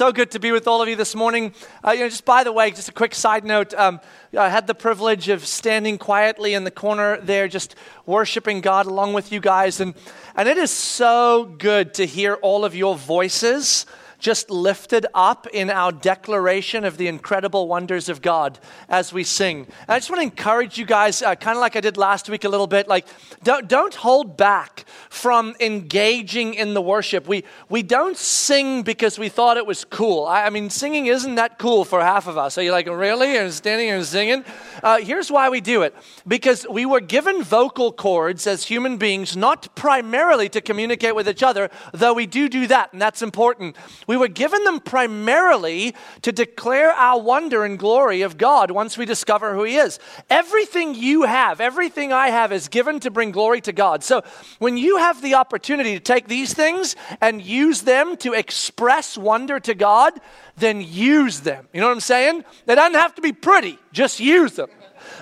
So good to be with all of you this morning. Uh, you know, just by the way, just a quick side note. Um, I had the privilege of standing quietly in the corner there, just worshiping God along with you guys, and and it is so good to hear all of your voices just lifted up in our declaration of the incredible wonders of God as we sing. And I just want to encourage you guys, uh, kind of like I did last week a little bit, like don't, don't hold back from engaging in the worship. We, we don't sing because we thought it was cool. I, I mean, singing isn't that cool for half of us. Are you like, really? And standing here and singing? Uh, here's why we do it because we were given vocal cords as human beings, not primarily to communicate with each other, though we do do that, and that's important. We were given them primarily to declare our wonder and glory of God once we discover who He is. Everything you have, everything I have, is given to bring glory to God. So when you have the opportunity to take these things and use them to express wonder to God, then use them. You know what I'm saying? They doesn't have to be pretty, just use them.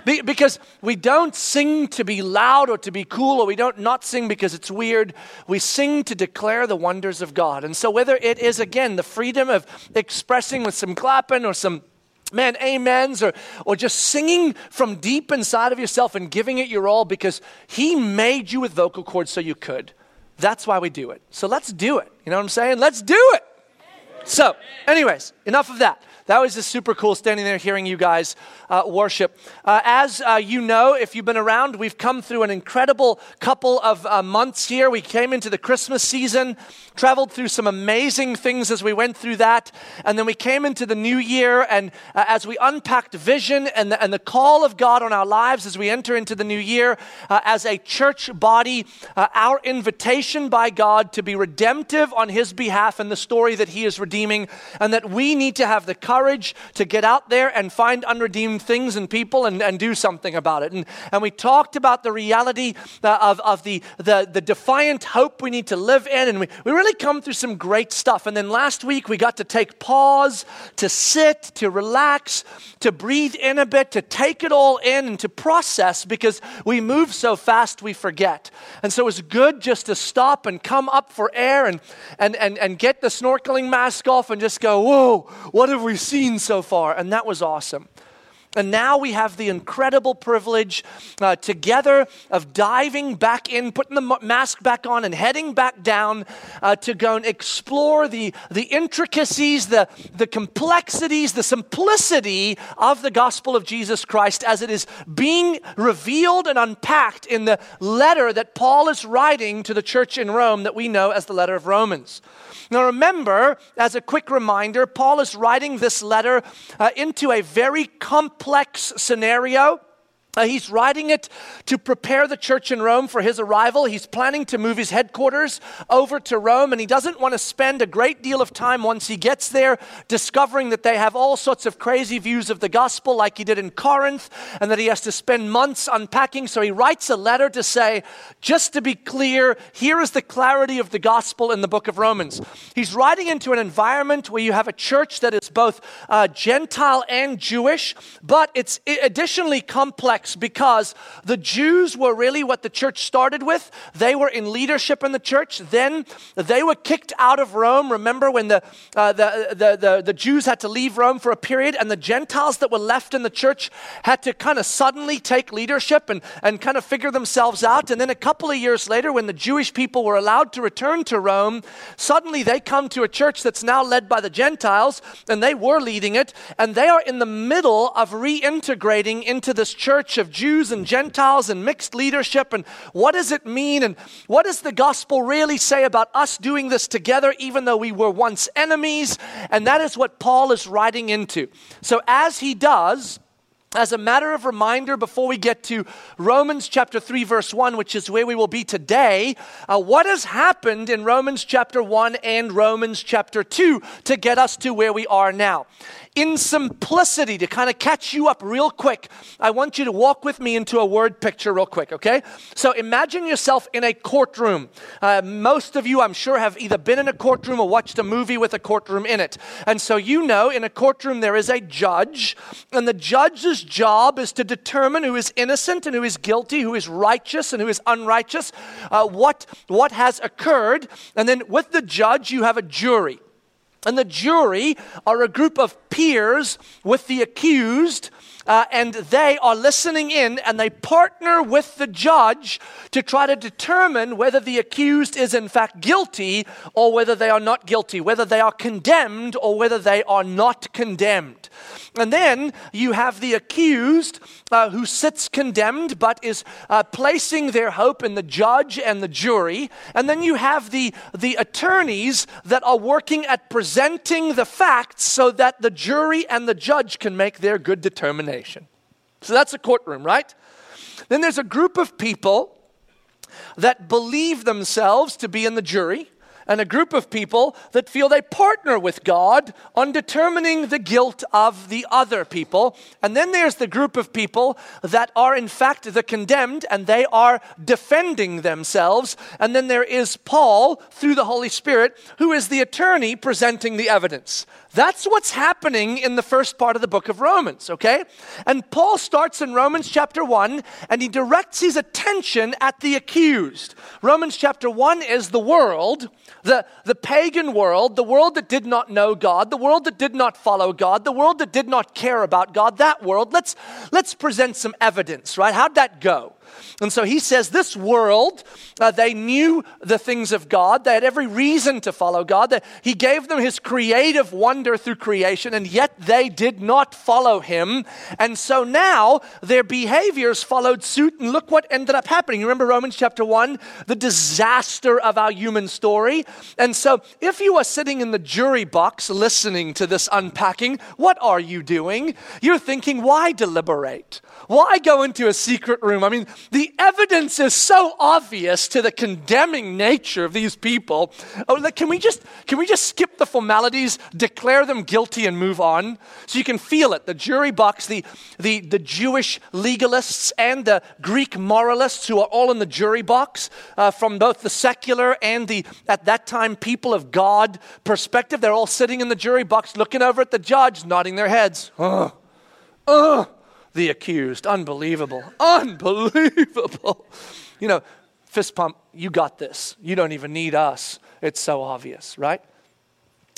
Be, because we don't sing to be loud or to be cool, or we don't not sing because it's weird. We sing to declare the wonders of God. And so, whether it is, again, the freedom of expressing with some clapping or some man, amens, or, or just singing from deep inside of yourself and giving it your all because He made you with vocal cords so you could. That's why we do it. So let's do it. You know what I'm saying? Let's do it. So, anyways, enough of that. That was just super cool standing there hearing you guys uh, worship. Uh, as uh, you know, if you've been around, we've come through an incredible couple of uh, months here. We came into the Christmas season, traveled through some amazing things as we went through that. And then we came into the new year, and uh, as we unpacked vision and the, and the call of God on our lives as we enter into the new year, uh, as a church body, our invitation by God to be redemptive on His behalf in the story that He is redeeming, and that we need to have the courage courage to get out there and find unredeemed things and people and, and do something about it. And, and we talked about the reality uh, of, of the, the, the defiant hope we need to live in. And we, we really come through some great stuff. And then last week we got to take pause, to sit, to relax, to breathe in a bit, to take it all in and to process because we move so fast we forget. And so it's good just to stop and come up for air and, and, and, and get the snorkeling mask off and just go, whoa, what have we seen so far, and that was awesome. And now we have the incredible privilege uh, together of diving back in, putting the mask back on, and heading back down uh, to go and explore the, the intricacies, the, the complexities, the simplicity of the gospel of Jesus Christ as it is being revealed and unpacked in the letter that Paul is writing to the church in Rome that we know as the letter of Romans. Now, remember, as a quick reminder, Paul is writing this letter uh, into a very complex scenario. Uh, he's writing it to prepare the church in Rome for his arrival. He's planning to move his headquarters over to Rome, and he doesn't want to spend a great deal of time once he gets there discovering that they have all sorts of crazy views of the gospel, like he did in Corinth, and that he has to spend months unpacking. So he writes a letter to say, just to be clear, here is the clarity of the gospel in the book of Romans. He's writing into an environment where you have a church that is both uh, Gentile and Jewish, but it's additionally complex because the Jews were really what the church started with. They were in leadership in the church. Then they were kicked out of Rome. Remember when the, uh, the, the, the, the Jews had to leave Rome for a period, and the Gentiles that were left in the church had to kind of suddenly take leadership and, and kind of figure themselves out. And then a couple of years later, when the Jewish people were allowed to return to Rome, suddenly they come to a church that's now led by the Gentiles, and they were leading it, and they are in the middle of reintegrating into this church of Jews and Gentiles and mixed leadership. And what does it mean? And what does the gospel really say about us doing this together, even though we were once enemies? And that is what Paul is writing into. So as he does, as a matter of reminder, before we get to Romans chapter 3, verse 1, which is where we will be today, uh, what has happened in Romans chapter 1 and Romans chapter 2 to get us to where we are now? In simplicity, to kind of catch you up real quick, I want you to walk with me into a word picture real quick, okay? So imagine yourself in a courtroom. Uh, most of you, I'm sure, have either been in a courtroom or watched a movie with a courtroom in it. And so you know in a courtroom there is a judge, and the judge's job is to determine who is innocent and who is guilty, who is righteous and who is unrighteous, uh, what, what has occurred. And then with the judge, you have a jury. And the jury are a group of peers with the accused uh, and they are listening in and they partner with the judge to try to determine whether the accused is in fact guilty or whether they are not guilty, whether they are condemned or whether they are not condemned. And then you have the accused uh, who sits condemned but is uh, placing their hope in the judge and the jury. And then you have the, the attorneys that are working at presenting the facts so that the jury and the judge can make their good determination. So that's a courtroom, right? Then there's a group of people that believe themselves to be in the jury and a group of people that feel they partner with God on determining the guilt of the other people. And then there's the group of people that are, in fact, the condemned and they are defending themselves. And then there is Paul, through the Holy Spirit, who is the attorney presenting the evidence. That's what's happening in the first part of the book of Romans, okay? And Paul starts in Romans chapter 1 and he directs his attention at the accused. Romans chapter 1 is the world, the, the pagan world, the world that did not know God, the world that did not follow God, the world that did not care about God, that world. Let's, let's present some evidence, right? How'd that go? And so he says, This world, uh, they knew the things of God. They had every reason to follow God. He gave them his creative wonder through creation, and yet they did not follow him. And so now their behaviors followed suit, and look what ended up happening. You remember Romans chapter 1, the disaster of our human story? And so if you are sitting in the jury box listening to this unpacking, what are you doing? You're thinking, why deliberate? Why go into a secret room? I mean, the evidence is so obvious to the condemning nature of these people. Oh, can we just can we just skip the formalities, declare them guilty, and move on? So you can feel it. The jury box, the the the Jewish legalists and the Greek moralists who are all in the jury box uh, from both the secular and the at that time people of God perspective. They're all sitting in the jury box, looking over at the judge, nodding their heads. Oh, oh the accused. Unbelievable. Unbelievable. You know, fist pump, you got this. You don't even need us. It's so obvious, right?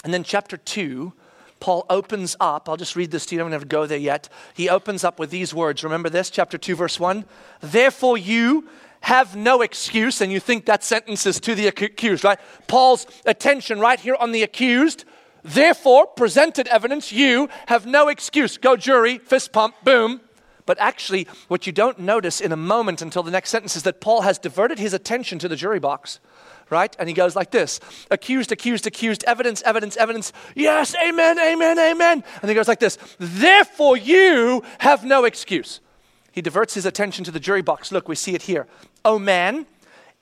And then chapter 2, Paul opens up. I'll just read this to you. I don't have to go there yet. He opens up with these words. Remember this, chapter 2, verse 1? Therefore, you have no excuse, and you think that sentence is to the accused, right? Paul's attention right here on the accused. Therefore, presented evidence, you have no excuse. Go, jury, fist pump, boom. But actually, what you don't notice in a moment until the next sentence is that Paul has diverted his attention to the jury box, right? And he goes like this accused, accused, accused, evidence, evidence, evidence. Yes, amen, amen, amen. And he goes like this Therefore, you have no excuse. He diverts his attention to the jury box. Look, we see it here. Oh man,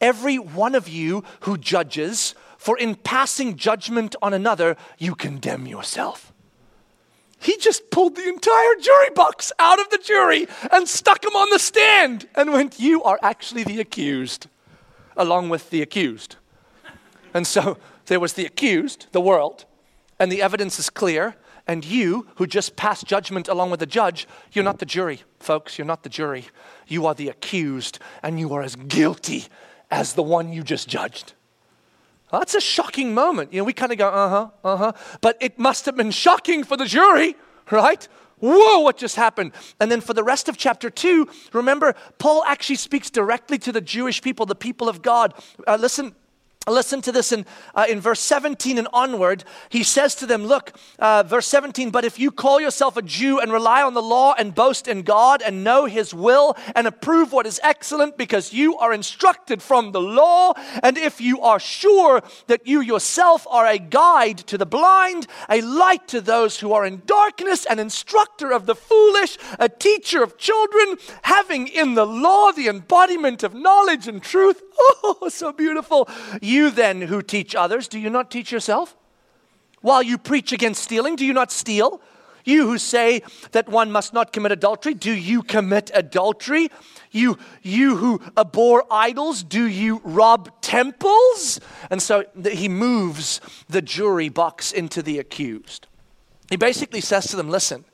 every one of you who judges, for in passing judgment on another, you condemn yourself. He just pulled the entire jury box out of the jury and stuck him on the stand and went, You are actually the accused, along with the accused. And so there was the accused, the world, and the evidence is clear. And you, who just passed judgment along with the judge, you're not the jury, folks. You're not the jury. You are the accused, and you are as guilty as the one you just judged. That's a shocking moment. You know, we kind of go, uh huh, uh huh. But it must have been shocking for the jury, right? Whoa, what just happened? And then for the rest of chapter 2, remember, Paul actually speaks directly to the Jewish people, the people of God. Uh, listen, Listen to this in, uh, in verse 17 and onward. He says to them, Look, uh, verse 17, but if you call yourself a Jew and rely on the law and boast in God and know his will and approve what is excellent because you are instructed from the law, and if you are sure that you yourself are a guide to the blind, a light to those who are in darkness, an instructor of the foolish, a teacher of children, having in the law the embodiment of knowledge and truth, oh, so beautiful. You then who teach others, do you not teach yourself? While you preach against stealing, do you not steal? You who say that one must not commit adultery, do you commit adultery? You, you who abhor idols, do you rob temples? And so he moves the jury box into the accused. He basically says to them, listen,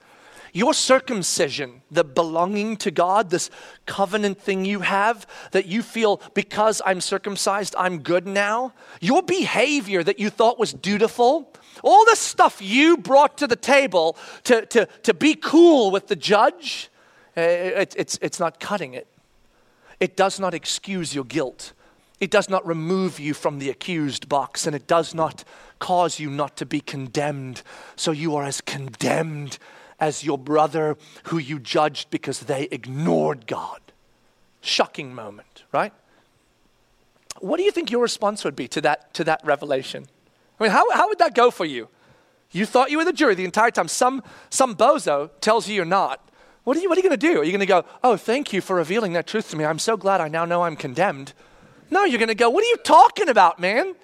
your circumcision, the belonging to God, this covenant thing you have that you feel because I'm circumcised, I'm good now, your behavior that you thought was dutiful, All the stuff you brought to the table to, to, to be cool with the judge, uh, it, it's, it's not cutting it. It does not excuse your guilt. It does not remove you from the accused box, and it does not cause you not to be condemned. So you are as condemned as your brother who you judged because they ignored God. Shocking moment, right? What do you think your response would be to that, to that revelation? I mean, how, how would that go for you? You thought you were the jury the entire time. Some, some bozo tells you you're not. What are you, what are you going to do? Are you going to go, oh, thank you for revealing that truth to me. I'm so glad I now know I'm condemned. No, you're going to go, what are you talking about, man?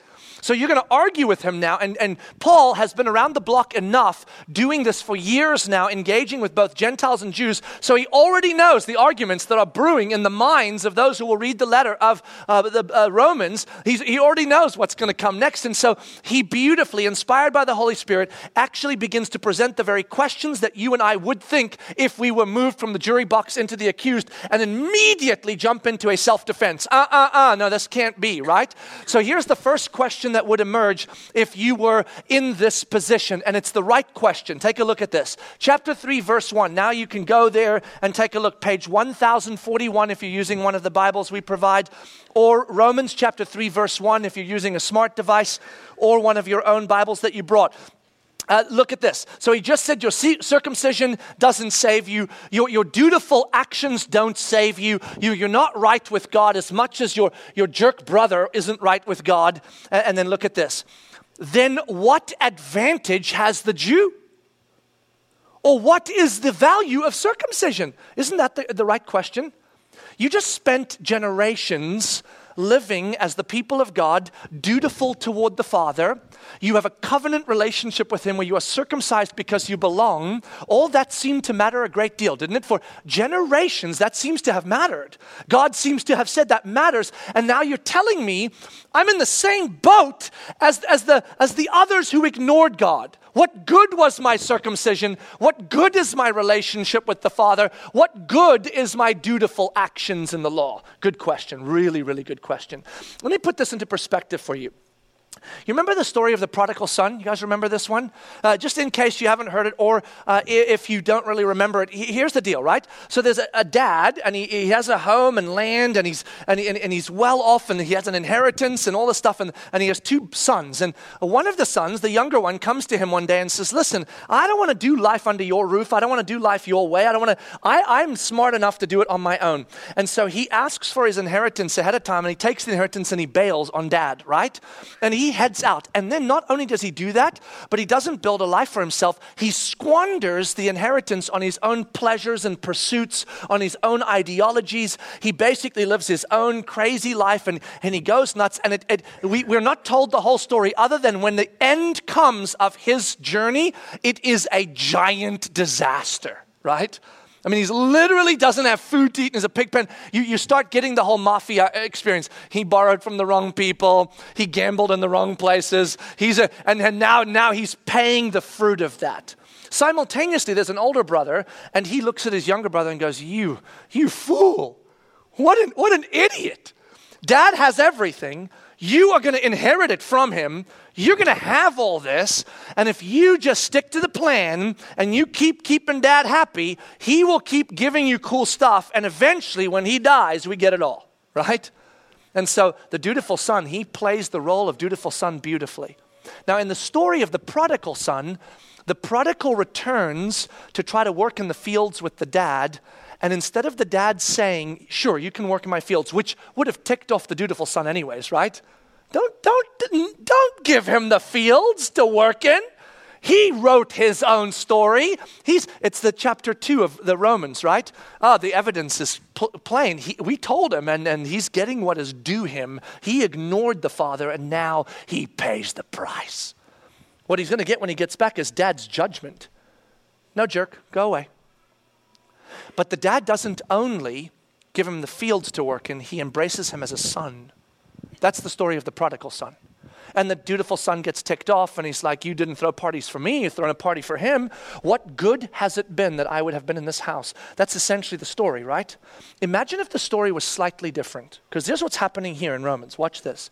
So you're going to argue with him now. And, and Paul has been around the block enough, doing this for years now, engaging with both Gentiles and Jews. So he already knows the arguments that are brewing in the minds of those who will read the letter of uh, the uh, Romans. He's, he already knows what's going to come next. And so he beautifully, inspired by the Holy Spirit, actually begins to present the very questions that you and I would think if we were moved from the jury box into the accused and immediately jump into a self defense. Uh uh uh, no, this can't be, right? So here's the first question question that would emerge if you were in this position, and it's the right question. Take a look at this. Chapter 3, verse 1. Now you can go there and take a look, page 1041 if you're using one of the Bibles we provide, or Romans chapter 3, verse 1 if you're using a smart device, or one of your own Bibles that you brought. Uh, look at this. So he just said your circumcision doesn't save you. Your, your dutiful actions don't save you. you. You're not right with God as much as your, your jerk brother isn't right with God. And, and then look at this. Then what advantage has the Jew? Or what is the value of circumcision? Isn't that the, the right question? You just spent generations living as the people of God, dutiful toward the Father. You have a covenant relationship with Him where you are circumcised because you belong. All that seemed to matter a great deal, didn't it? For generations, that seems to have mattered. God seems to have said that matters. And now you're telling me I'm in the same boat as, as, the, as the others who ignored God. What good was my circumcision? What good is my relationship with the Father? What good is my dutiful actions in the law? Good question. Really, really good question. Let me put this into perspective for you. You remember the story of the prodigal son? You guys remember this one? Uh, just in case you haven't heard it, or uh, if you don't really remember it, here's the deal, right? So there's a, a dad, and he, he, has a home and land, and he's, and, he, and, he's well off, and he has an inheritance and all this stuff, and, and he has two sons. And one of the sons, the younger one, comes to him one day and says, Listen, I don't want to do life under your roof. I don't want to do life your way. I don't want to, I, I'm smart enough to do it on my own. And so he asks for his inheritance ahead of time, and he takes the inheritance and he bails on dad, right? And he heads out. And then not only does he do that, but he doesn't build a life for himself. He squanders the inheritance on his own pleasures and pursuits, on his own ideologies. He basically lives his own crazy life and, and he goes nuts. And it, it, we, we're not told the whole story other than when the end comes of his journey, it is a giant disaster, right? I mean, he literally doesn't have food to eat and is a pig pen. You, you start getting the whole mafia experience. He borrowed from the wrong people. He gambled in the wrong places. He's a, and, and now, now he's paying the fruit of that. Simultaneously, there's an older brother, and he looks at his younger brother and goes, You, you fool. What an, what an idiot. Dad has everything. You are going to inherit it from him. You're going to have all this. And if you just stick to the plan and you keep keeping dad happy, he will keep giving you cool stuff. And eventually, when he dies, we get it all, right? And so the dutiful son, he plays the role of dutiful son beautifully. Now, in the story of the prodigal son, the prodigal returns to try to work in the fields with the dad. And instead of the dad saying, Sure, you can work in my fields, which would have ticked off the dutiful son, anyways, right? Don't, don't, don't give him the fields to work in. He wrote his own story. He's, it's the chapter two of the Romans, right? Ah, the evidence is pl- plain. He, we told him, and, and he's getting what is due him. He ignored the father, and now he pays the price. What he's going to get when he gets back is dad's judgment. No, jerk, go away. But the dad doesn't only give him the fields to work in, he embraces him as a son. That's the story of the prodigal son. And the dutiful son gets ticked off and he's like, You didn't throw parties for me, you're throwing a party for him. What good has it been that I would have been in this house? That's essentially the story, right? Imagine if the story was slightly different. Because here's what's happening here in Romans. Watch this.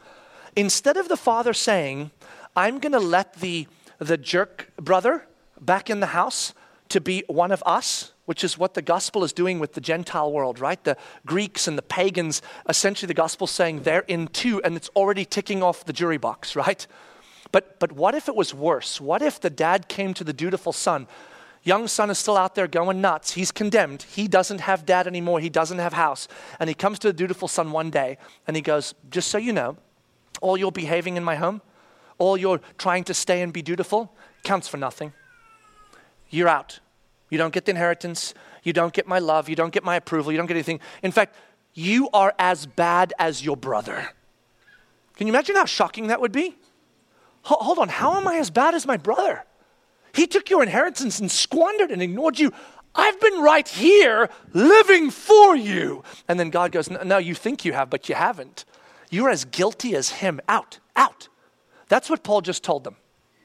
Instead of the father saying, I'm going to let the the jerk brother back in the house to be one of us, which is what the gospel is doing with the Gentile world, right? The Greeks and the pagans, essentially, the gospel's saying they're in too, and it's already ticking off the jury box, right? But, but what if it was worse? What if the dad came to the dutiful son? Young son is still out there going nuts. He's condemned. He doesn't have dad anymore. He doesn't have house. And he comes to the dutiful son one day and he goes, Just so you know, all your behaving in my home, all your trying to stay and be dutiful counts for nothing. You're out. You don't get the inheritance. You don't get my love. You don't get my approval. You don't get anything. In fact, you are as bad as your brother. Can you imagine how shocking that would be? Hold on, how am I as bad as my brother? He took your inheritance and squandered and ignored you. I've been right here living for you. And then God goes, No, you think you have, but you haven't. You're as guilty as him. Out, out. That's what Paul just told them.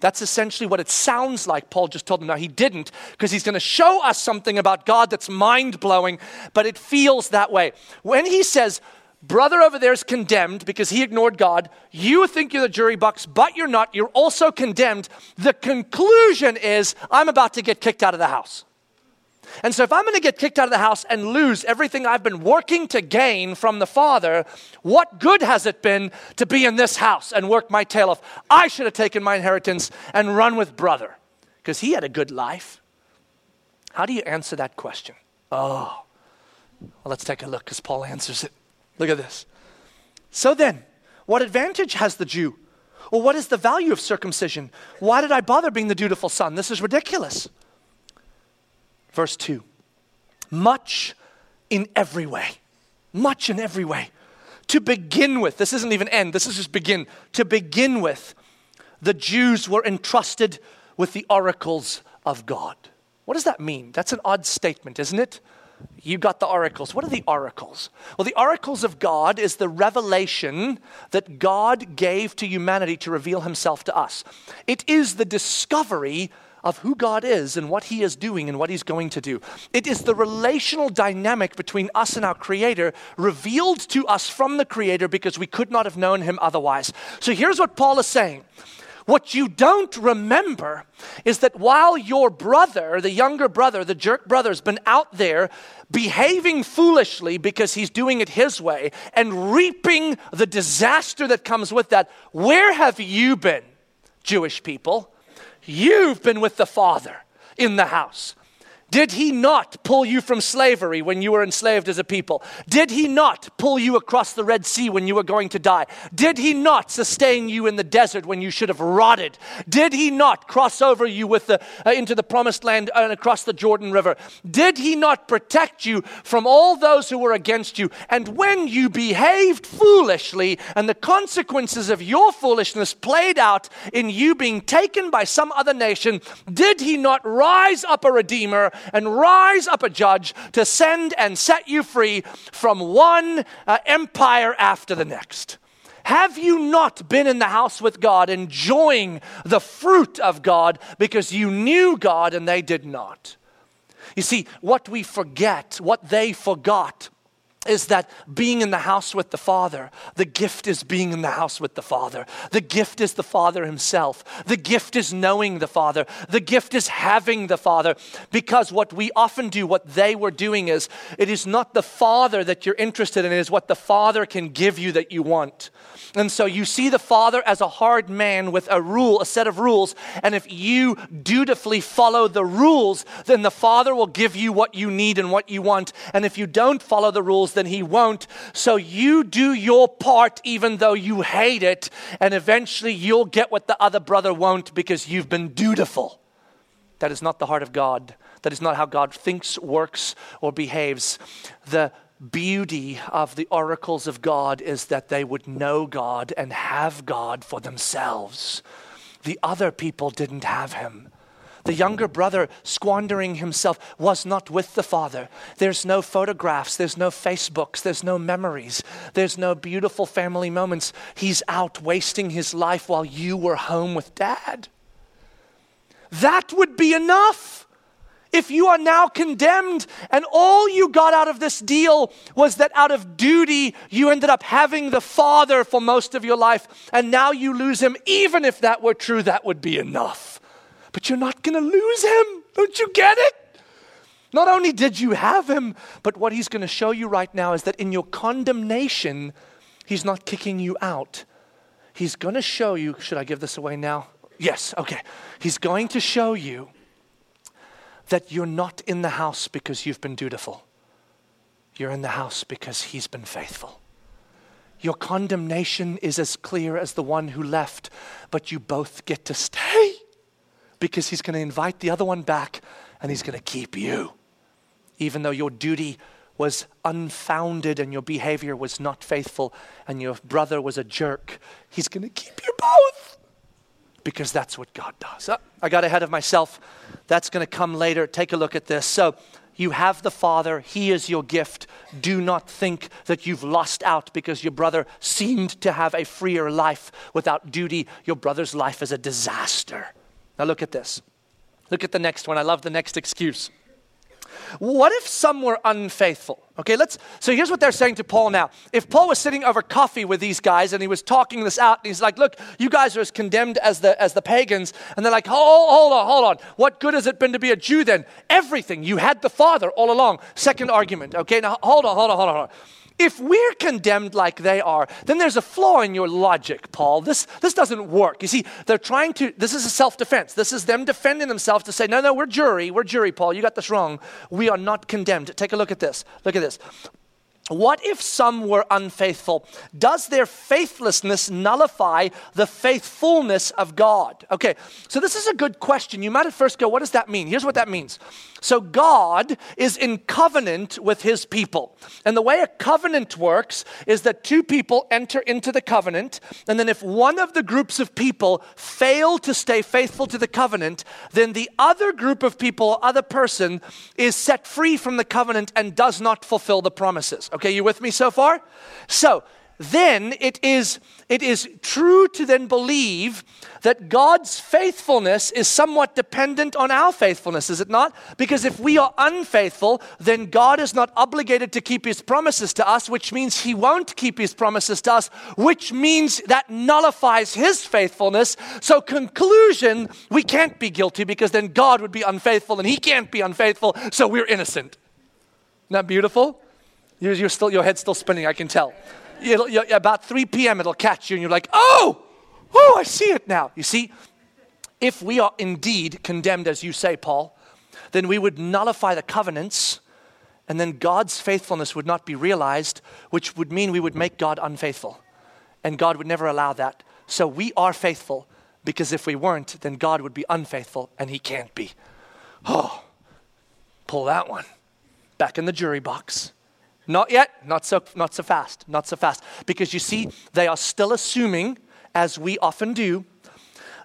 That's essentially what it sounds like Paul just told them. Now, he didn't, because he's going to show us something about God that's mind blowing, but it feels that way. When he says, brother over there is condemned because he ignored God. You think you're the jury box, but you're not. You're also condemned. The conclusion is, I'm about to get kicked out of the house. And so, if I'm going to get kicked out of the house and lose everything I've been working to gain from the Father, what good has it been to be in this house and work my tail off? I should have taken my inheritance and run with brother because he had a good life. How do you answer that question? Oh, well, let's take a look because Paul answers it. Look at this. So then, what advantage has the Jew? Well, what is the value of circumcision? Why did I bother being the dutiful son? This is ridiculous. Verse 2 Much in every way. Much in every way. To begin with, this isn't even end, this is just begin. To begin with, the Jews were entrusted with the oracles of God. What does that mean? That's an odd statement, isn't it? You got the oracles. What are the oracles? Well, the oracles of God is the revelation that God gave to humanity to reveal himself to us. It is the discovery of who God is and what He is doing and what He's going to do. It is the relational dynamic between us and our Creator revealed to us from the Creator because we could not have known Him otherwise. So here's what Paul is saying what you don't remember is that while your brother, the younger brother, the jerk brother, has been out there behaving foolishly because he's doing it his way and reaping the disaster that comes with that, where have you been, Jewish people? You've been with the Father in the house. Did he not pull you from slavery when you were enslaved as a people? Did he not pull you across the Red Sea when you were going to die? Did he not sustain you in the desert when you should have rotted? Did he not cross over you with the, uh, into the promised land and across the Jordan River? Did he not protect you from all those who were against you? And when you behaved foolishly and the consequences of your foolishness played out in you being taken by some other nation, did he not rise up a redeemer and rise up a judge to send and set you free from one uh, empire after the next. Have you not been in the house with God enjoying the fruit of God because you knew God and they did not? You see, what we forget, what they forgot, is that being in the house with the Father, the gift is being in the house with the Father. The gift is the Father Himself. The gift is knowing the Father. The gift is having the Father. Because what we often do, what they were doing is, it is not the Father that you're interested in, it is what the Father can give you that you want. And so you see the Father as a hard man with a rule, a set of rules. And if you dutifully follow the rules, then the Father will give you what you need and what you want. And if you don't follow the rules, then He won't. So you do your part even though you hate it. And eventually you'll get what the other brother won't because you've been dutiful. That is not the heart of God. That is not how God thinks, works, or behaves. The beauty of the oracles of God is that they would know God and have God for themselves. The other people didn't have him. The younger brother, squandering himself, was not with the father. There's no photographs, there's no Facebooks, there's no memories, there's no beautiful family moments. He's out wasting his life while you were home with dad. That would be enough. If you are now condemned and all you got out of this deal was that out of duty you ended up having the Father for most of your life and now you lose him, even if that were true, that would be enough. But you're not going to lose him. Don't you get it? Not only did you have him, but what he's going to show you right now is that in your condemnation, he's not kicking you out. He's going to show you, should I give this away now? Yes, okay. He's going to show you that you're not in the house because you've been dutiful. You're in the house because he's been faithful. Your condemnation is as clear as the one who left, but you both get to stay because he's going to invite the other one back and he's going to keep you. Even though your duty was unfounded and your behavior was not faithful and your brother was a jerk, he's going to keep you both because that's what God does. Oh, I got ahead of myself. That's going to come later. Take a look at this. So, you have the Father, He is your gift. Do not think that you've lost out because your brother seemed to have a freer life without duty. Your brother's life is a disaster. Now, look at this. Look at the next one. I love the next excuse. What if some were unfaithful? Okay, let's. So here's what they're saying to Paul now. If Paul was sitting over coffee with these guys and he was talking this out, and he's like, "Look, you guys are as condemned as the as the pagans," and they're like, "Hold, hold on, hold on. What good has it been to be a Jew then? Everything. You had the Father all along." Second argument. Okay, now hold on, hold on, hold on. Hold on. If we're condemned like they are, then there's a flaw in your logic, Paul. This, this doesn't work. You see, they're trying to, this is a self defense. This is them defending themselves to say, no, no, we're jury. We're jury, Paul. You got this wrong. We are not condemned. Take a look at this. Look at this. What if some were unfaithful? Does their faithlessness nullify the faithfulness of God? Okay, so this is a good question. You might at first go, what does that mean? Here's what that means. So, God is in covenant with his people. And the way a covenant works is that two people enter into the covenant, and then if one of the groups of people fail to stay faithful to the covenant, then the other group of people, other person, is set free from the covenant and does not fulfill the promises. Okay, you with me so far? So, then it is, it is true to then believe that God's faithfulness is somewhat dependent on our faithfulness, is it not? Because if we are unfaithful, then God is not obligated to keep his promises to us, which means he won't keep his promises to us, which means that nullifies his faithfulness. So, conclusion, we can't be guilty because then God would be unfaithful and he can't be unfaithful, so we're innocent. Isn't that beautiful? You're, you're still, your head's still spinning, I can tell about 3 p.m., it'll catch you, and you're like, oh, oh, I see it now. You see, if we are indeed condemned, as you say, Paul, then we would nullify the covenants, and then God's faithfulness would not be realized, which would mean we would make God unfaithful. And God would never allow that. So we are faithful because if we weren't, then God would be unfaithful, and He can't be. Oh, pull that one. Back in the jury box. Not yet, not so, not so fast, not so fast. Because you see, they are still assuming, as we often do,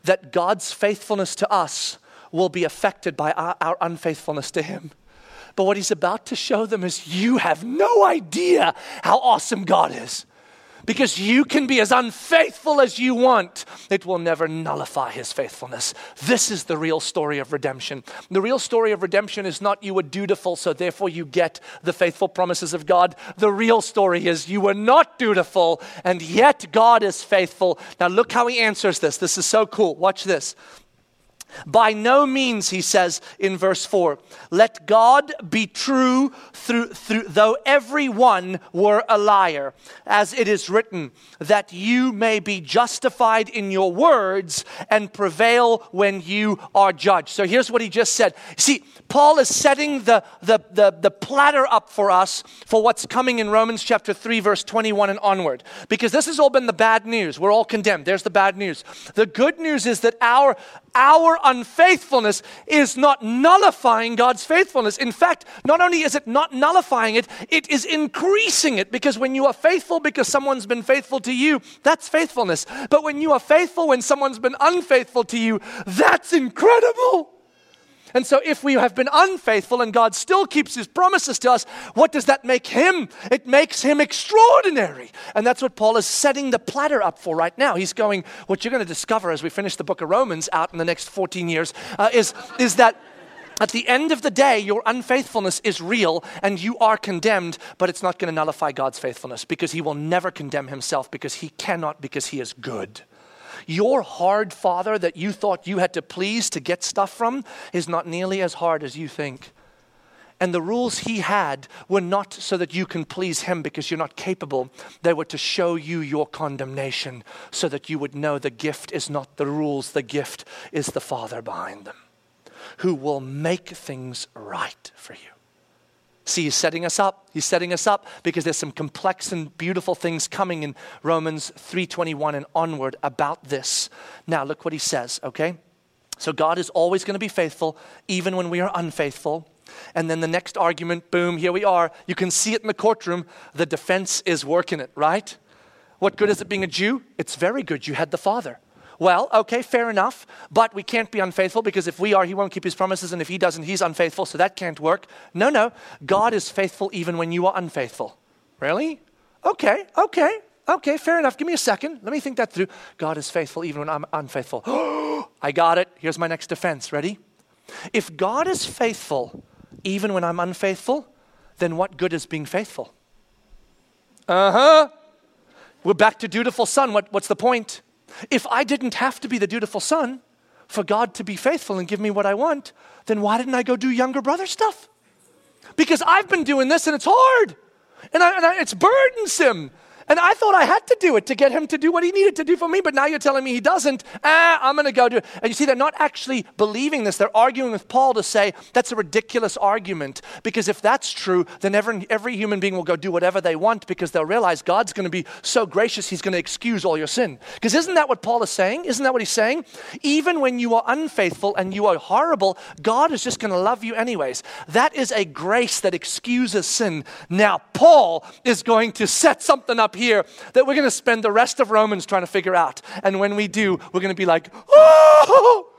that God's faithfulness to us will be affected by our, our unfaithfulness to Him. But what He's about to show them is you have no idea how awesome God is because you can be as unfaithful as you want. It will never nullify his faithfulness. This is the real story of redemption. The real story of redemption is not you were dutiful, so therefore you get the faithful promises of God. The real story is you were not dutiful, and yet God is faithful. Now look how he answers this. This is so cool. Watch this. By no means, he says in verse 4, let God be true through, through, though every one were a liar, as it is written, that you may be justified in your words and prevail when you are judged. So here's what he just said. See, Paul is setting the, the, the, the platter up for us for what's coming in Romans chapter 3, verse 21 and onward. Because this has all been the bad news. We're all condemned. There's the bad news. The good news is that our, our unfaithfulness is not nullifying God's faithfulness. In fact, not only is it not nullifying it, it is increasing it because when you are faithful because someone's been faithful to you, that's faithfulness. But when you are faithful when someone's been unfaithful to you, that's incredible. And so, if we have been unfaithful and God still keeps his promises to us, what does that make him? It makes him extraordinary. And that's what Paul is setting the platter up for right now. He's going, what you're going to discover as we finish the book of Romans out in the next 14 years uh, is, is that. At the end of the day, your unfaithfulness is real and you are condemned, but it's not going to nullify God's faithfulness because He will never condemn Himself because He cannot, because He is good. Your hard father that you thought you had to please to get stuff from is not nearly as hard as you think. And the rules he had were not so that you can please him because you're not capable. They were to show you your condemnation so that you would know the gift is not the rules, the gift is the Father behind them who will make things right for you. See, he's setting us up. He's setting us up because there's some complex and beautiful things coming in Romans 3:21 and onward about this. Now, look what he says, okay? So God is always going to be faithful even when we are unfaithful. And then the next argument, boom, here we are. You can see it in the courtroom. The defense is working it, right? What good is it being a Jew? It's very good. You had the Father. Well, okay, fair enough, but we can't be unfaithful because if we are, he won't keep his promises, and if he doesn't, he's unfaithful, so that can't work. No, no, God is faithful even when you are unfaithful. Really? Okay, okay, okay, fair enough. Give me a second. Let me think that through. God is faithful even when I'm unfaithful. I got it. Here's my next defense. Ready? If God is faithful even when I'm unfaithful, then what good is being faithful? Uh huh. We're back to dutiful son. What, what's the point? If I didn't have to be the dutiful son for God to be faithful and give me what I want, then why didn't I go do younger brother stuff? Because I've been doing this and it's hard and, I, and I, it's burdensome and I thought I had to do it to get him to do what he needed to do for me, but now you're telling me he doesn't. Ah, I'm going to go do it. And you see, they're not actually believing this. They're arguing with Paul to say that's a ridiculous argument because if that's true, then every, every human being will go do whatever they want because they'll realize God's going to be so gracious, he's going to excuse all your sin. Because isn't that what Paul is saying? Isn't that what he's saying? Even when you are unfaithful and you are horrible, God is just going to love you anyways. That is a grace that excuses sin. Now, Paul is going to set something up here that we're going to spend the rest of Romans trying to figure out. And when we do, we're going to be like, oh!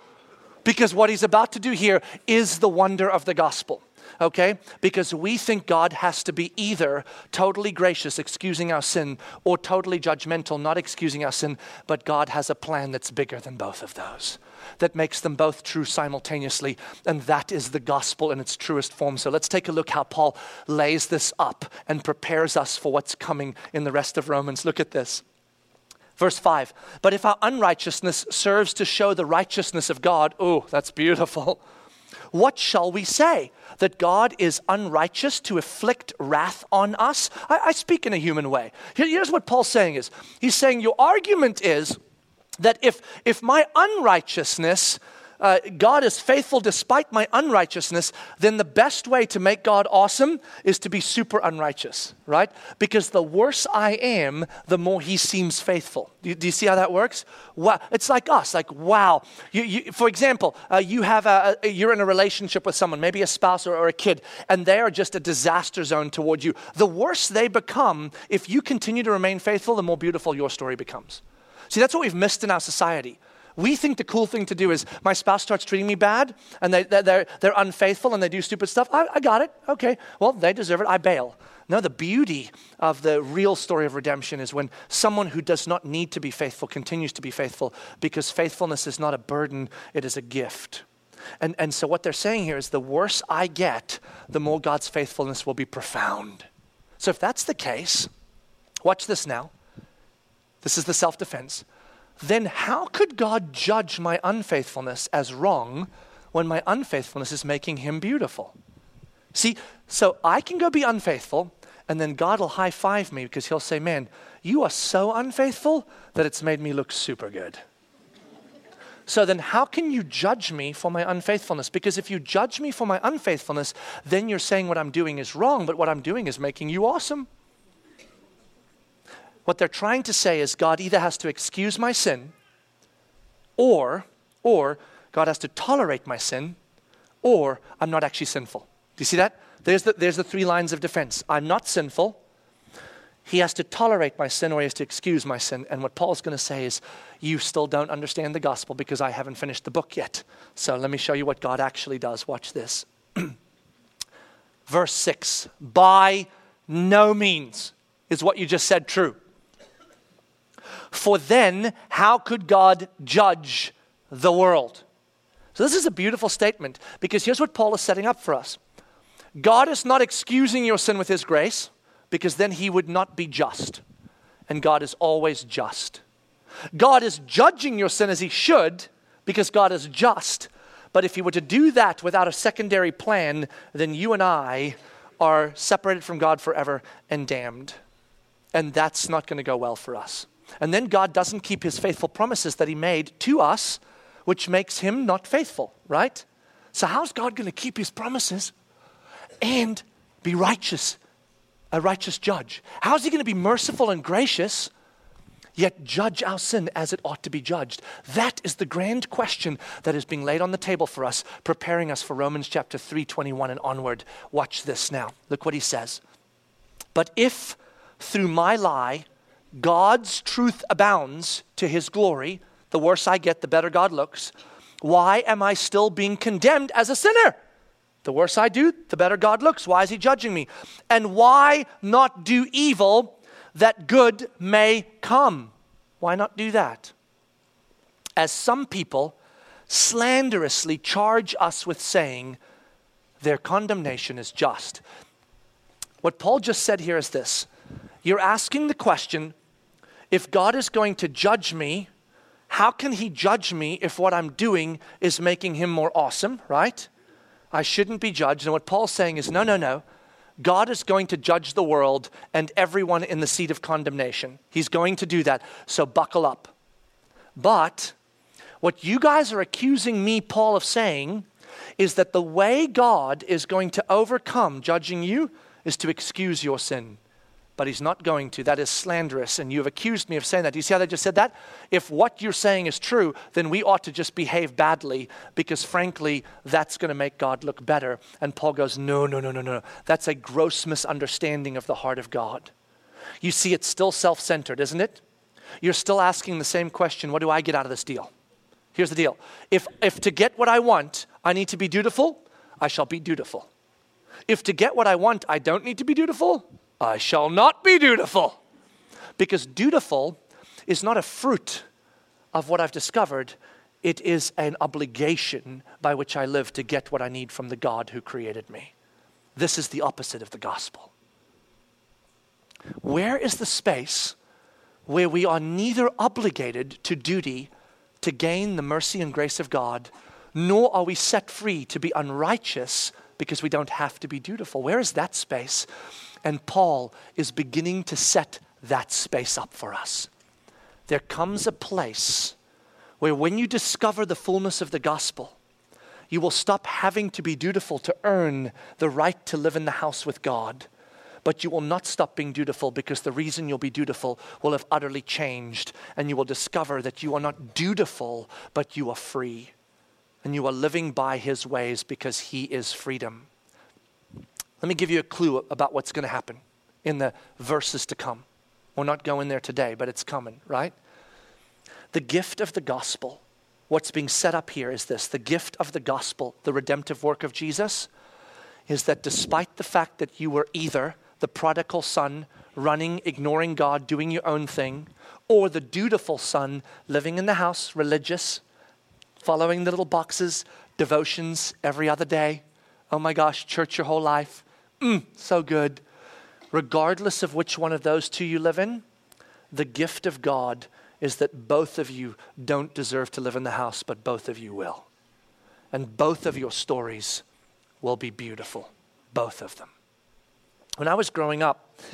Because what he's about to do here is the wonder of the gospel okay? Because we think God has to be either totally gracious, excusing our sin, or totally judgmental, not excusing our sin, but God has a plan that's bigger than both of those that makes them both true simultaneously. And that is the gospel in its truest form. So let's take a look how Paul lays this up and prepares us for what's coming in the rest of Romans. Look at this. Verse 5 But if our unrighteousness serves to show the righteousness of God, oh, that's beautiful. What shall we say? That God is unrighteous to afflict wrath on us? I, I speak in a human way. Here, here's what Paul's saying is He's saying, Your argument is that if, if my unrighteousness, uh, God is faithful despite my unrighteousness, then the best way to make God awesome is to be super unrighteous, right? Because the worse I am, the more He seems faithful. Do you, do you see how that works? Wow, it's like us. Like wow. You, you, for example, uh, you have a, a, you're in a relationship with someone, maybe a spouse or, or a kid, and they are just a disaster zone toward you. The worse they become, if you continue to remain faithful, the more beautiful your story becomes. See, that's what we've missed in our society. We think the cool thing to do is my spouse starts treating me bad and they, they're, they're unfaithful and they do stupid stuff. I, I got it. Okay. Well, they deserve it. I bail. No, the beauty of the real story of redemption is when someone who does not need to be faithful continues to be faithful because faithfulness is not a burden, it is a gift. And, and so, what they're saying here is the worse I get, the more God's faithfulness will be profound. So, if that's the case, watch this now. This is the self defense. Then how could God judge my unfaithfulness as wrong when my unfaithfulness is making him beautiful? See, so I can go be unfaithful, and then God will high five me because he'll say, Man, you are so unfaithful that it's made me look super good. So then, how can you judge me for my unfaithfulness? Because if you judge me for my unfaithfulness, then you're saying what I'm doing is wrong, but what I'm doing is making you awesome. What they're trying to say is God either has to excuse my sin or or God has to tolerate my sin or I'm not actually sinful. Do you see that? There's the, there's the three lines of defense. I'm not sinful. He has to tolerate my sin or he has to excuse my sin. And what Paul's going to say is, You still don't understand the gospel because I haven't finished the book yet. So let me show you what God actually does. Watch this. Verse 6 By no means is what you just said true. For then, how could God judge the world? So, this is a beautiful statement because here's what Paul is setting up for us God is not excusing your sin with his grace because then he would not be just. And God is always just. God is judging your sin as He should because God is just. But if He were to do that without a secondary plan, then you and I are separated from God forever and damned. And that's not going to go well for us. And then God doesn't keep His faithful promises that He made to us, which makes Him not faithful, right? So, how's God going to keep His promises and be righteous, a righteous judge? How's He going to be merciful and gracious? yet judge our sin as it ought to be judged? That is the grand question that is being laid on the table for us, preparing us for Romans chapter 3, 21 and onward. Watch this now. Look what he says. But if through my lie God's truth abounds to his glory, the worse I get, the better God looks, why am I still being condemned as a sinner? The worse I do, the better God looks. Why is he judging me? And why not do evil that good may come. Why not do that? As some people slanderously charge us with saying their condemnation is just. What Paul just said here is this You're asking the question if God is going to judge me, how can he judge me if what I'm doing is making him more awesome, right? I shouldn't be judged. And what Paul's saying is no, no, no. God is going to judge the world and everyone in the seat of condemnation. He's going to do that. So buckle up. But what you guys are accusing me, Paul, of saying is that the way God is going to overcome judging you is to excuse your sin but he's not going to. That is slanderous, and you have accused me of saying that. Do you see how they just said that? If what you're saying is true, then we ought to just behave badly because, frankly, that's going to make God look better. And Paul goes, No, no, no, no, no. That's a gross misunderstanding of the heart of God. You see, it's still self centered, isn't it? You're still asking the same question what do I get out of this deal? Here's the deal if, if to get what I want, I need to be dutiful, I shall be dutiful. If to get what I want, I don't need to be dutiful, I shall not be dutiful. Because dutiful is not a fruit of what I've discovered, it is an obligation by which I live to get what I need from the God who created me. This is the opposite of the gospel. Where is the space where we are neither obligated to duty to gain the mercy and grace of God, nor are we set free to be unrighteous because we don't have to be dutiful? Where is that space? And Paul is beginning to set that space up for us. There comes a place where when you discover the fullness of the gospel, you will stop having to be dutiful to earn the right to live in the house with God. But you will not stop being dutiful because the reason you'll be dutiful will have utterly changed. And you will discover that you are not dutiful, but you are free. And you are living by his ways because he is freedom. Let me give you a clue about what's going to happen in the verses to come. We're not going there today, but it's coming, right? The gift of the gospel, what's being set up here is this the gift of the gospel, the redemptive work of Jesus, is that despite the fact that you were either the prodigal son running, ignoring God, doing your own thing, or the dutiful son living in the house, religious, following the little boxes, devotions every other day. Oh my gosh, church your whole life. Mm, so good. Regardless of which one of those two you live in, the gift of God is that both of you don't deserve to live in the house, but both of you will. And both of your stories will be beautiful. Both of them. When I was growing up,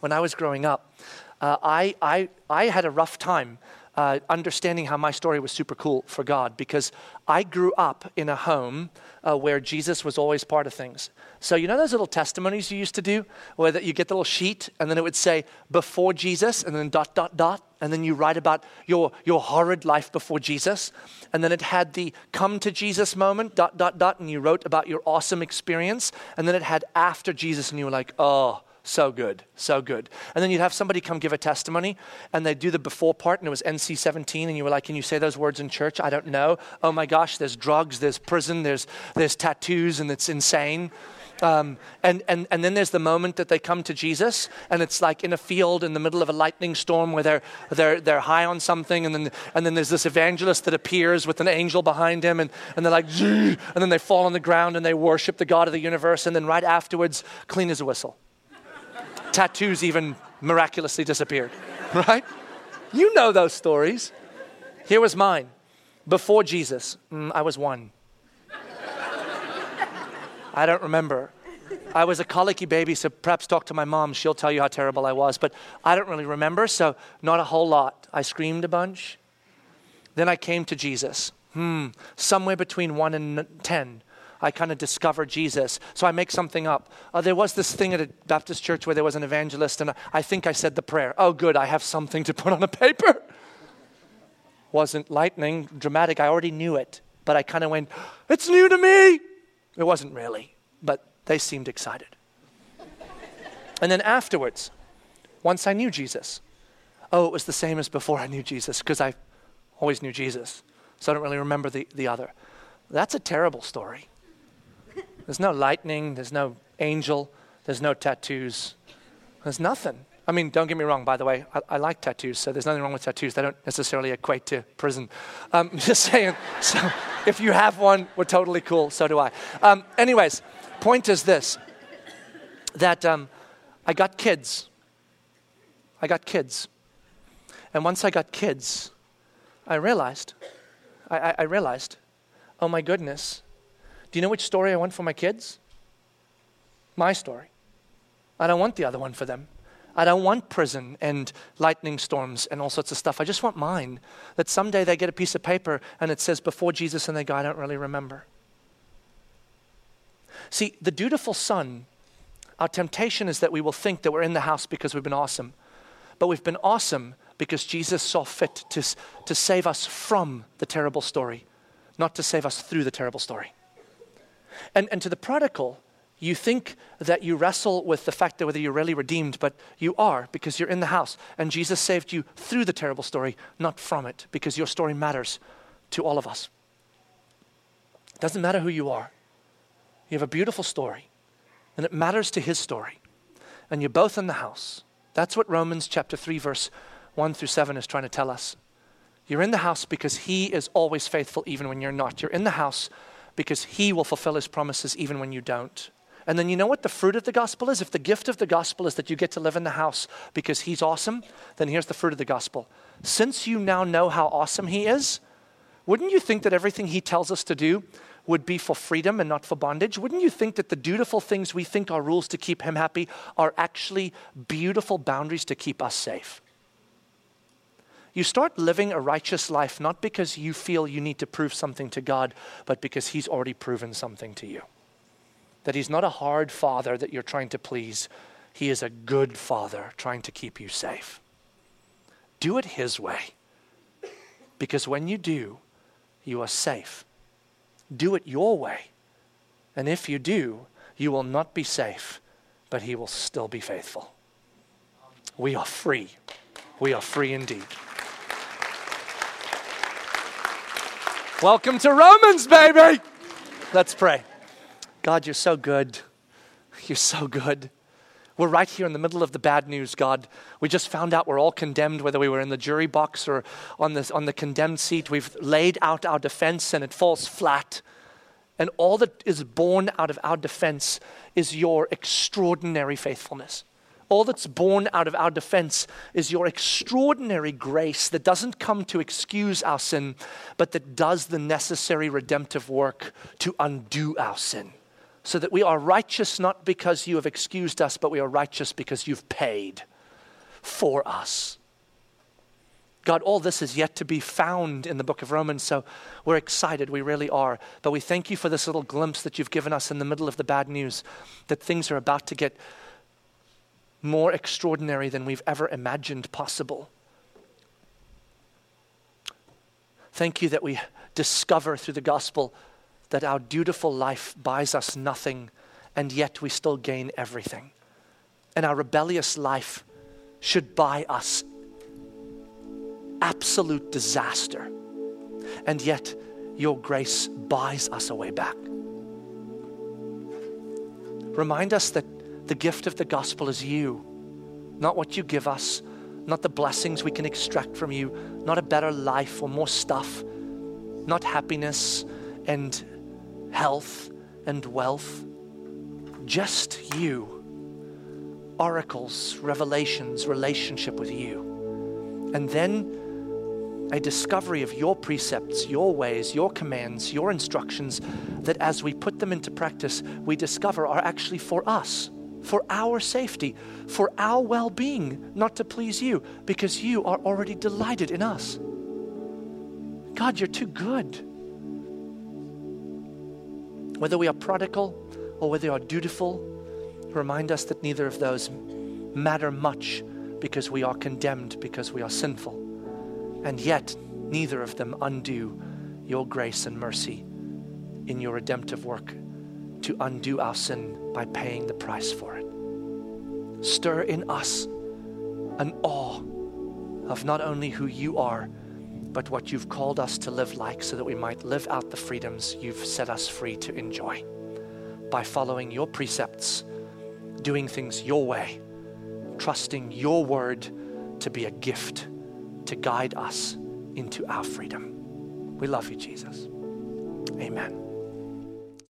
when I was growing up, uh, I, I, I had a rough time uh, understanding how my story was super cool for God because I grew up in a home uh, where Jesus was always part of things. So, you know those little testimonies you used to do where that you get the little sheet and then it would say before Jesus and then dot, dot, dot, and then you write about your, your horrid life before Jesus. And then it had the come to Jesus moment, dot, dot, dot, and you wrote about your awesome experience. And then it had after Jesus, and you were like, oh, so good, so good. And then you'd have somebody come give a testimony, and they'd do the before part, and it was NC 17, and you were like, Can you say those words in church? I don't know. Oh my gosh, there's drugs, there's prison, there's, there's tattoos, and it's insane. Um, and, and, and then there's the moment that they come to Jesus, and it's like in a field in the middle of a lightning storm where they're, they're, they're high on something, and then, and then there's this evangelist that appears with an angel behind him, and, and they're like, and then they fall on the ground and they worship the God of the universe, and then right afterwards, clean as a whistle tattoos even miraculously disappeared, right? You know those stories. Here was mine. Before Jesus, mm, I was one. I don't remember. I was a colicky baby, so perhaps talk to my mom. She'll tell you how terrible I was. But I don't really remember, so not a whole lot. I screamed a bunch. Then I came to Jesus. Hmm, somewhere between one and 10. I kind of discovered Jesus. So I make something up. Uh, there was this thing at a Baptist church where there was an evangelist, and I think I said the prayer. Oh, good, I have something to put on a paper. Wasn't lightning, dramatic. I already knew it. But I kind of went, it's new to me. It wasn't really, but they seemed excited. and then afterwards, once I knew Jesus, oh, it was the same as before I knew Jesus because I always knew Jesus. So I don't really remember the, the other. That's a terrible story. There's no lightning, there's no angel, there's no tattoos, there's nothing. I mean, don't get me wrong, by the way, I, I like tattoos, so there's nothing wrong with tattoos. They don't necessarily equate to prison. I'm um, just saying. So if you have one, we're totally cool. So do I. Um, anyways, point is this that um, I got kids. I got kids. And once I got kids, I realized, I, I, I realized, oh my goodness, do you know which story I want for my kids? My story. I don't want the other one for them. I don't want prison and lightning storms and all sorts of stuff. I just want mine. That someday they get a piece of paper and it says before Jesus and they go, I don't really remember. See, the dutiful son, our temptation is that we will think that we're in the house because we've been awesome. But we've been awesome because Jesus saw fit to, to save us from the terrible story, not to save us through the terrible story. And, and to the prodigal, you think that you wrestle with the fact that whether you're really redeemed, but you are because you're in the house. And Jesus saved you through the terrible story, not from it, because your story matters to all of us. It doesn't matter who you are, you have a beautiful story, and it matters to his story. And you're both in the house. That's what Romans chapter 3, verse 1 through 7 is trying to tell us. You're in the house because he is always faithful, even when you're not. You're in the house because He will fulfill His promises even when you don't. And then you know what the fruit of the gospel is? If the gift of the gospel is that you get to live in the house because He's awesome, then here's the fruit of the gospel. Since you now know how awesome He is, wouldn't you think that everything He tells us to do would be for freedom and not for bondage? Wouldn't you think that the dutiful things we think are rules to keep Him happy are actually beautiful boundaries to keep us safe? You start living a righteous life not because you feel you need to prove something to God, but because He's already proven something to you. That He's not a hard father that you're trying to please, He is a good father trying to keep you safe. Do it His way. Because when you do, you are safe. Do it your way. And if you do, you will not be safe, but He will still be faithful. We are free. We are free indeed. Welcome to Romans, baby. Let's pray. God, you're so good. You're so good. We're right here in the middle of the bad news, God. We just found out we're all condemned, whether we were in the jury box or on, the on the condemned seat. We've laid out our defense and it falls flat. And all that is born out of our defense is your extraordinary faithfulness. All that's born out of our defense is your extraordinary grace that doesn't come to excuse our sin, but that does the necessary redemptive work to undo our sin. So that we are righteous not because you have excused us, but we are righteous because you've paid for us. God, all this is yet to be found in the book of Romans, so we're excited. We really are. But we thank you for this little glimpse that you've given us in the middle of the bad news that things are about to get more extraordinary than we've ever imagined possible. Thank you that we discover through the gospel that our dutiful life buys us nothing, and yet we still gain everything. And our rebellious life should buy us absolute disaster, and yet your grace buys us a way back. Remind us that the gift of the gospel is you, not what you give us, not the blessings we can extract from you, not a better life or more stuff, not happiness and health and wealth. Just you. Oracles, revelations, relationship with you. And then a discovery of your precepts, your ways, your commands, your instructions that as we put them into practice, we discover are actually for us, for our safety, for our well being, not to please you, because you are already delighted in us. God, you're too good. Whether we are prodigal or whether we are dutiful, remind us that neither of those matter much because we are condemned, because we are sinful. And yet, neither of them undo your grace and mercy in your redemptive work to undo our sin by paying the price for it. Stir in us an awe of not only who you are, but what you've called us to live like so that we might live out the freedoms you've set us free to enjoy by following your precepts, doing things your way, trusting your word to be a gift to guide us into our freedom. We love you, Jesus. Amen.